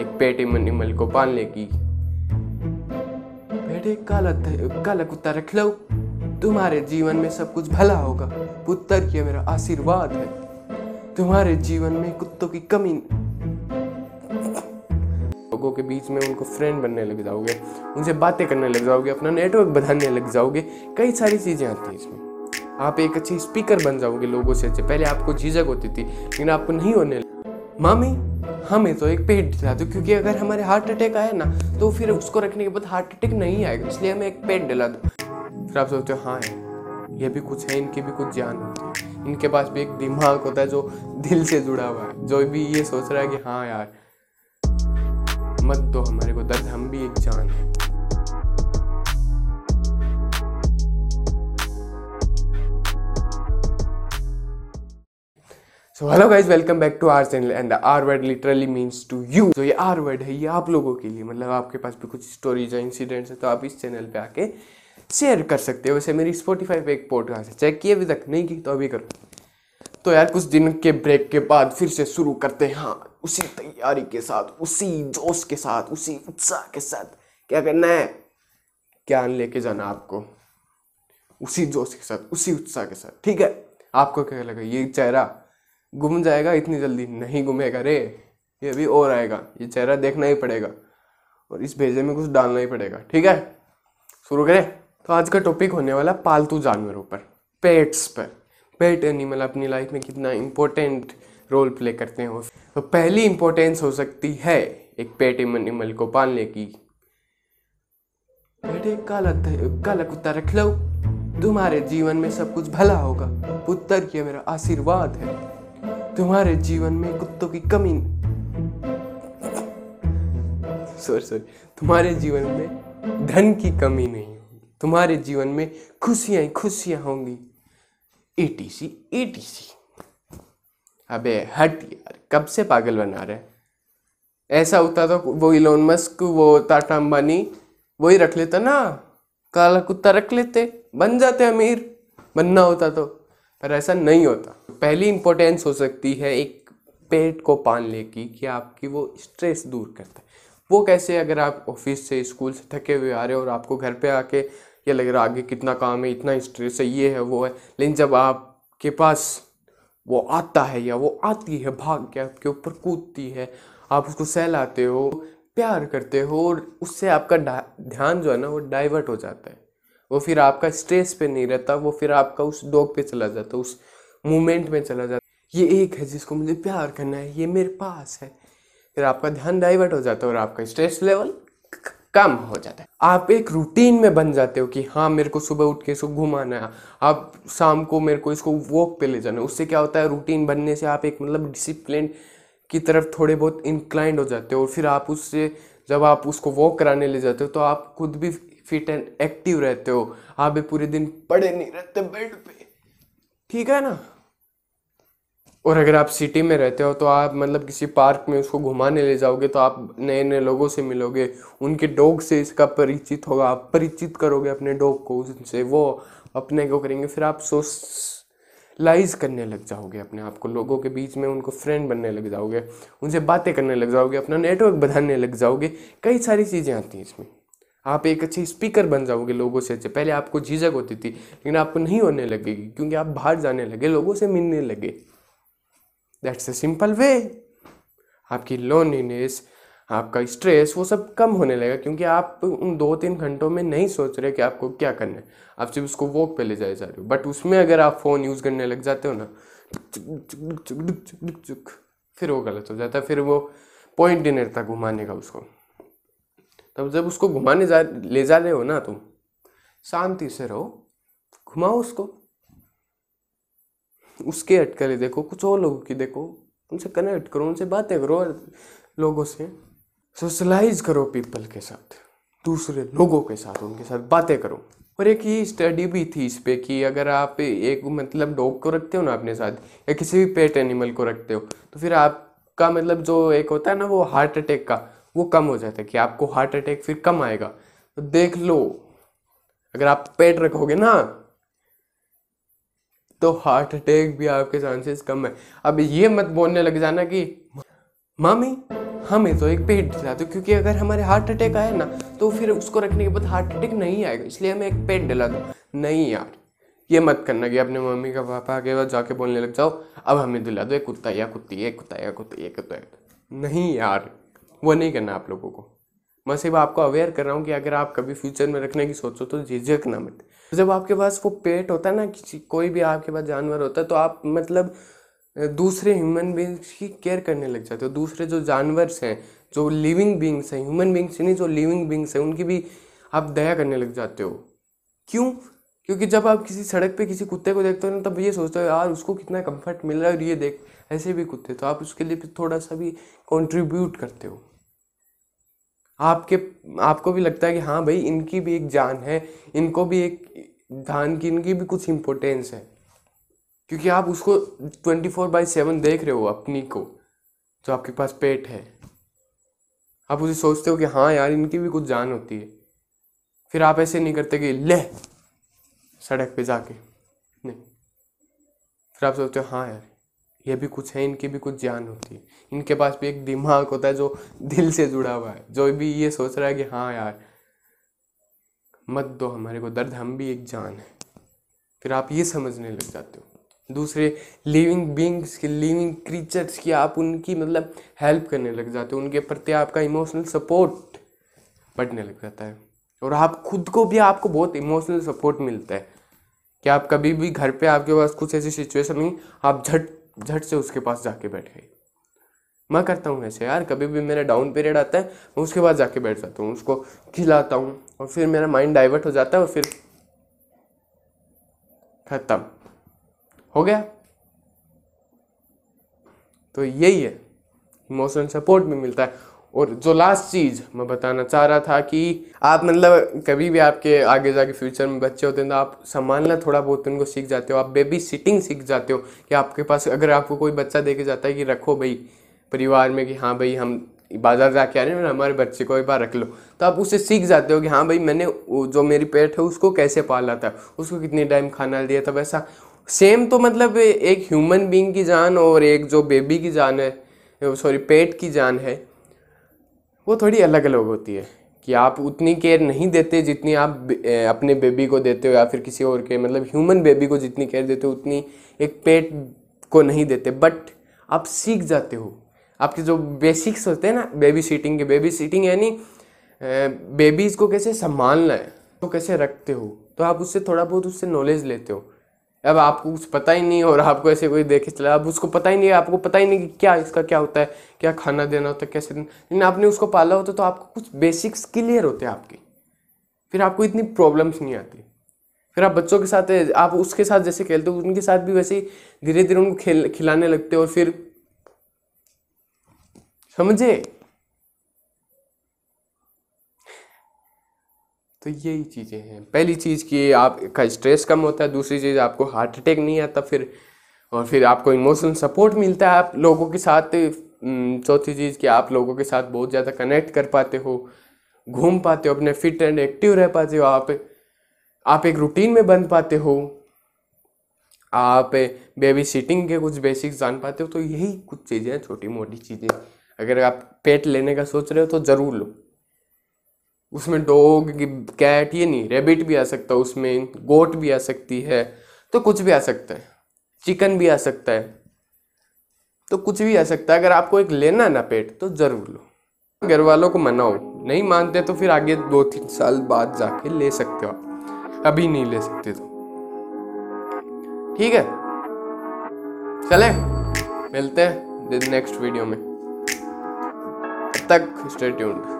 एक pet animal को पालने की बेटे काला काला कुत्ता रख लो। तुम्हारे जीवन में सब कुछ भला होगा। पुत्र, ये मेरा आशीर्वाद है। तुम्हारे जीवन में कुत्तों की कमी लोगों के बीच में उनको फ्रेंड बनने लग जाओगे। उनसे बातें करने लग जाओगे। अपना नेटवर्क बढ़ाने लग जाओगे। कई सारी चीज़ें आती हैं इसमें। आप एक अच्छी स्पीकर बन जाओगे लोगों से। अच्छे पहले आपको झिझक होती थी, लेकिन आपको नहीं होने लगी। मामी हमें तो एक पेट दिला दो, क्योंकि अगर हमारे हार्ट अटैक आया ना तो फिर उसको रखने के बाद हार्ट अटैक नहीं आएगा, इसलिए हमें एक पेट दिला दो। फिर आप सोचते हो हाँ। ये भी कुछ है, इनकी भी कुछ जान होती है। इनके पास भी एक दिमाग होता है जो दिल से जुड़ा हुआ है। जो भी ये सोच रहा है कि हाँ यार, मत दो हमारे को, दर्द, हम भी एक जान है। So hello guys welcome back to our channel and our word literally means to you तो ये आर वर्ड है ये आप लोगों के लिए। मतलब आपके पास भी कुछ स्टोरीज या इंसिडेंट्स है तो आप इस चैनल पे आके शेयर कर सकते हो। वैसे मेरी स्पॉटीफाई पे एक पॉडकास्ट है। चेक किए अभी तक नहीं की तो अभी करो। तो यार, कुछ दिन के ब्रेक के बाद फिर से शुरू करते हैं। हाँ उसी तैयारी के साथ, उसी जोश के साथ, उसी उत्साह के साथ। क्या करना है? ज्ञान लेके जाना आपको? उसी जोश के साथ, उसी उत्साह के साथ। ठीक है? आपको क्या लगा, ये चेहरा? गुम जाएगा इतनी जल्दी? नहीं घूमेगा रे। ये भी और आएगा। ये चेहरा देखना ही पड़ेगा। और इस भेजे में कुछ डालना ही पड़ेगा। ठीक है? शुरू करें। तो आज का टॉपिक होने वाला पालतू जानवरों पर। पेट्स पर। पेट एनिमल अपनी लाइफ में कितना इम्पोर्टेंट रोल प्ले करते हैं तो पहली इम्पोर्टेंस हो सकती है एक पेट एनिमल को पालने की। बेटे काला काला कुत्ता रख लो। तुम्हारे जीवन में सब कुछ भला होगा। पुत्र, ये मेरा आशीर्वाद है। तुम्हारे जीवन में कुत्तों की कमी सॉरी सॉरी तुम्हारे जीवन में धन की कमी नहीं होगी। तुम्हारे जीवन में खुशियाँ ही खुशियाँ होंगी। एटीसी एटीसी अबे, हट यार। कब से पागल बना रहे ऐसा होता तो वो इलोन मस्क वो टाटा अंबानी वही रख लेता ना? काला कुत्ता रख लेते। बन जाते अमीर। बनना होता तो। पर ऐसा नहीं होता। पहली इम्पोर्टेंस हो सकती है एक पेट को पालने की कि आपकी वो स्ट्रेस दूर करता है। वो कैसे अगर आप ऑफ़िस से स्कूल से थके हुए आ रहे हो और आपको घर पे आके ये लग रहा आगे कितना काम है, इतना स्ट्रेस है, ये है, वो है, लेकिन जब आपके पास वो आता है या वो आती है भाग के आपके ऊपर कूदती है, आप उसको सहलाते हो, प्यार करते हो और उससे आपका ध्यान जो है ना वो डाइवर्ट हो जाता है। वो फिर आपका स्ट्रेस पे नहीं रहता, वो फिर आपका उस डॉग पे चला जाता, उस मोमेंट में चला जाता। ये एक है जिसको मुझे प्यार करना है, ये मेरे पास है। फिर आपका ध्यान डाइवर्ट हो जाता है और आपका स्ट्रेस लेवल कम हो जाता है। आप एक रूटीन में बन जाते हो कि हाँ मेरे को सुबह उठ के इसको घुमाना है, आप शाम को मेरे को इसको वॉक पे ले जाना है। उससे क्या होता है रूटीन बनने से आप एक मतलब डिसिप्लिन की तरफ़ थोड़े बहुत इंक्लाइंड हो जाते हो और फिर आप उससे जब आप उसको वॉक कराने ले जाते हो तो आप खुद भी फिट एंड एक्टिव रहते हो। आप भी पूरे दिन पड़े नहीं रहते बेड पे। ठीक है ना? और अगर आप सिटी में रहते हो तो आप मतलब किसी पार्क में उसको घुमाने ले जाओगे तो आप नए नए लोगों से मिलोगे। उनके डॉग से इसका परिचित होगा। आप परिचित करोगे अपने डॉग को, उनसे वो अपने को करेंगे। फिर आप सोशलाइज करने लग जाओगे अपने आप को। लोगों के बीच में उनको फ्रेंड बनने लग जाओगे। उनसे बातें करने लग जाओगे। अपना नेटवर्क बढ़ाने लग जाओगे। कई सारी चीज़ें आती हैं इसमें। आप एक अच्छे स्पीकर बन जाओगे लोगों से अच्छे। पहले आपको झिझक होती थी, लेकिन आपको नहीं होने लगेगी, क्योंकि आप बाहर जाने लगे, लोगों से मिलने लगे। दैट्स अ सिंपल वे आपकी लोनलीनेस आपका स्ट्रेस वो सब कम होने लगेगा, क्योंकि आप उन दो तीन घंटों में नहीं सोच रहे कि आपको क्या करना है। आप सिर्फ़ उसको वॉक पे ले जाए जा रहे हो। बट उसमें अगर आप फ़ोन यूज़ करने लग जाते हो ना फिर वो गलत हो जाता है। फिर वो पॉइंट नहीं रहता घुमाने का उसको। तब जब उसको घुमाने जा, ले जा रहे हो ना तुम, शांति से रहो, घुमाओ उसको। उसके अटकले देखो, कुछ और लोगों की देखो, उनसे कनेक्ट करो, उनसे बातें करो लोगों से सोशलाइज करो पीपल के साथ, दूसरे लोगों के साथ उनके साथ बातें करो। और एक ये स्टडी भी थी इस पे कि अगर आप एक मतलब डॉग को रखते हो ना अपने साथ, या किसी भी पेट एनिमल को रखते हो तो फिर आपका मतलब जो एक होता है ना वो हार्ट अटैक का वो कम हो जाता है कि आपको हार्ट अटैक फिर कम आएगा। तो देख लो, अगर आप पेट रखोगे ना तो हार्ट अटैक भी आपके चांसेस कम है। अब ये मत बोलने लग जाना कि, मामी, हमें तो एक पेट दिला दो, क्योंकि अगर हमारे हार्ट अटैक आए ना तो फिर उसको रखने के बाद हार्ट अटैक नहीं आएगा, इसलिए हमें एक पेट दिला दो। नहीं यार, ये मत करना कि अपने मम्मी का पापा के बाद जाके बोलने लग जाओ, अब हमें दिला दो एक कुत्ता, या कुत्ती एक कुत्ता, या कुत्ती एक कुत्ता। नहीं यार। वो नहीं करना आप लोगों को। मैं सिर्फ़ आपको अवेयर कर रहा हूँ कि अगर आप कभी फ्यूचर में रखने की सोचो तो झिझक ना मत। जब आपके पास वो पेट होता है ना, किसी, कोई भी आपके पास जानवर होता है तो आप मतलब दूसरे ह्यूमन बींग्स की केयर करने लग जाते हो। दूसरे जो जानवर्स हैं, जो लिविंग बींग्स हैं ह्यूमन बींग्स नहीं, जो लिविंग बींग्स हैं, उनकी भी आप दया करने लग जाते हो। क्यों? क्योंकि जब आप किसी सड़क पे किसी कुत्ते को देखते हो ना, तब ये सोचते हो, यार, उसको कितना कंफर्ट मिल रहा है और ये देख, ऐसे भी कुत्ते। तो आप उसके लिए थोड़ा सा भी कंट्रीब्यूट करते हो। आपके, आपको भी लगता है कि हाँ भाई, इनकी भी एक जान है, इनको भी एक धान की, इनकी भी कुछ इम्पोर्टेंस है। क्योंकि आप उसको ट्वेंटी फोर बाई सेवन देख रहे हो अपनी को, जो आपके पास पेट है। आप उसे सोचते हो कि हाँ यार, इनकी भी कुछ जान होती है। फिर आप ऐसे नहीं करते कि, ले, सड़क पे जाके। नहीं। फिर आप सोचते हो हाँ यार ये भी कुछ है, इनकी भी कुछ जान होती है। इनके पास भी एक दिमाग होता है जो दिल से जुड़ा हुआ है, जो भी ये सोच रहा है कि हाँ यार, मत दो हमारे को दर्द, हम भी एक जान है। फिर आप ये समझने लग जाते हो। दूसरे लिविंग बींग्स के लिविंग क्रीचर्स की आप उनकी मतलब हेल्प करने लग जाते हो, उनके प्रति आपका इमोशनल सपोर्ट बढ़ने लग जाता है। और आप खुद को भी आपको बहुत इमोशनल सपोर्ट मिलता है। कि आप कभी भी घर पे आपके पास कुछ ऐसी सिचुएशन हुई, आप झट झट से उसके पास जाके बैठ गई। मैं करता हूँ ऐसे, यार, कभी भी मेरा डाउन पीरियड आता है, मैं उसके पास जाके बैठ जाता हूँ, उसको खिलाता हूँ और फिर मेरा माइंड डाइवर्ट हो जाता है और फिर खत्म। हो गया? तो यही है। इमोशनल सपोर्ट भी मिलता है। और जो लास्ट चीज़ मैं बताना चाह रहा था कि आप मतलब कभी भी आपके आगे जाके फ्यूचर में बच्चे होते हैं तो आप संभालना थोड़ा बहुत उनको सीख जाते हो। आप बेबी सिटिंग सीख जाते हो कि आपके पास अगर आपको कोई बच्चा देके जाता है कि रखो भाई, परिवार में कि हाँ भाई हम बाज़ार जाके आ रहे हैं हमारे बच्चे को एक बार रख लो। तो आप उससे सीख जाते हो कि हाँ भाई मैंने जो मेरी पेट है उसको कैसे पाला था, उसको कितने टाइम खाना दिया था, वैसा। सेम तो मतलब एक ह्यूमन बींग की जान और एक जो बेबी की जान है सॉरी पेट की जान है वो थोड़ी अलग अलग होती है कि आप उतनी केयर नहीं देते जितनी आप अपने बेबी को देते हो या फिर किसी और के मतलब ह्यूमन बेबी को जितनी केयर देते हो, उतनी एक पेट को नहीं देते। बट आप सीख जाते हो। आपके जो बेसिक्स होते हैं ना बेबी सीटिंग के बेबी सीटिंग यानी बेबीज़ को कैसे संभालना है तो कैसे रखते हो तो आप उससे थोड़ा बहुत उससे नॉलेज लेते हो। अब आपको कुछ पता ही नहीं, और आपको ऐसे कोई देखे चला, अब उसको पता ही नहीं, आपको पता ही नहीं कि क्या इसका क्या होता है, क्या खाना देना होता है, कैसे देना। लेकिन आपने उसको पाला होता तो आपको कुछ बेसिक्स क्लियर होते हैं आपके। फिर आपको इतनी प्रॉब्लम्स नहीं आती। फिर आप बच्चों के साथ, आप उसके साथ जैसे खेलते हो, उनके साथ भी वैसे ही धीरे धीरे उनको खेल, खिलाने लगते हो, और फिर, समझे? तो यही चीज़ें हैं। पहली चीज़ कि आपका स्ट्रेस कम होता है, दूसरी चीज़ आपको हार्ट अटैक नहीं आता फिर, और फिर आपको इमोशनल सपोर्ट मिलता है आप लोगों के साथ चौथी चीज़ कि आप लोगों के साथ बहुत ज़्यादा कनेक्ट कर पाते हो, घूम पाते हो, अपने फिट एंड एक्टिव रह पाते हो आप आप एक रूटीन में बन पाते हो, आप बेबी सीटिंग के कुछ बेसिक्स जान पाते हो तो यही कुछ चीज़ें हैं छोटी मोटी चीज़ें। अगर आप पेट लेने का सोच रहे हो तो ज़रूर लो। उसमें डॉग, कैट, ये नहीं, रेबिट भी आ सकता उसमें, गोट भी आ सकती है तो कुछ भी आ सकता है, चिकन भी आ सकता है तो कुछ भी आ सकता है। अगर आपको एक लेना है ना पेट तो ज़रूर लो। घर वालों को मनाओ, नहीं मानते तो फिर आगे दो तीन साल बाद जाके ले सकते हो आप। अभी नहीं ले सकते तो। ठीक है? चले, मिलते हैं नेक्स्ट वीडियो में। तक स्टे ट्यून्ड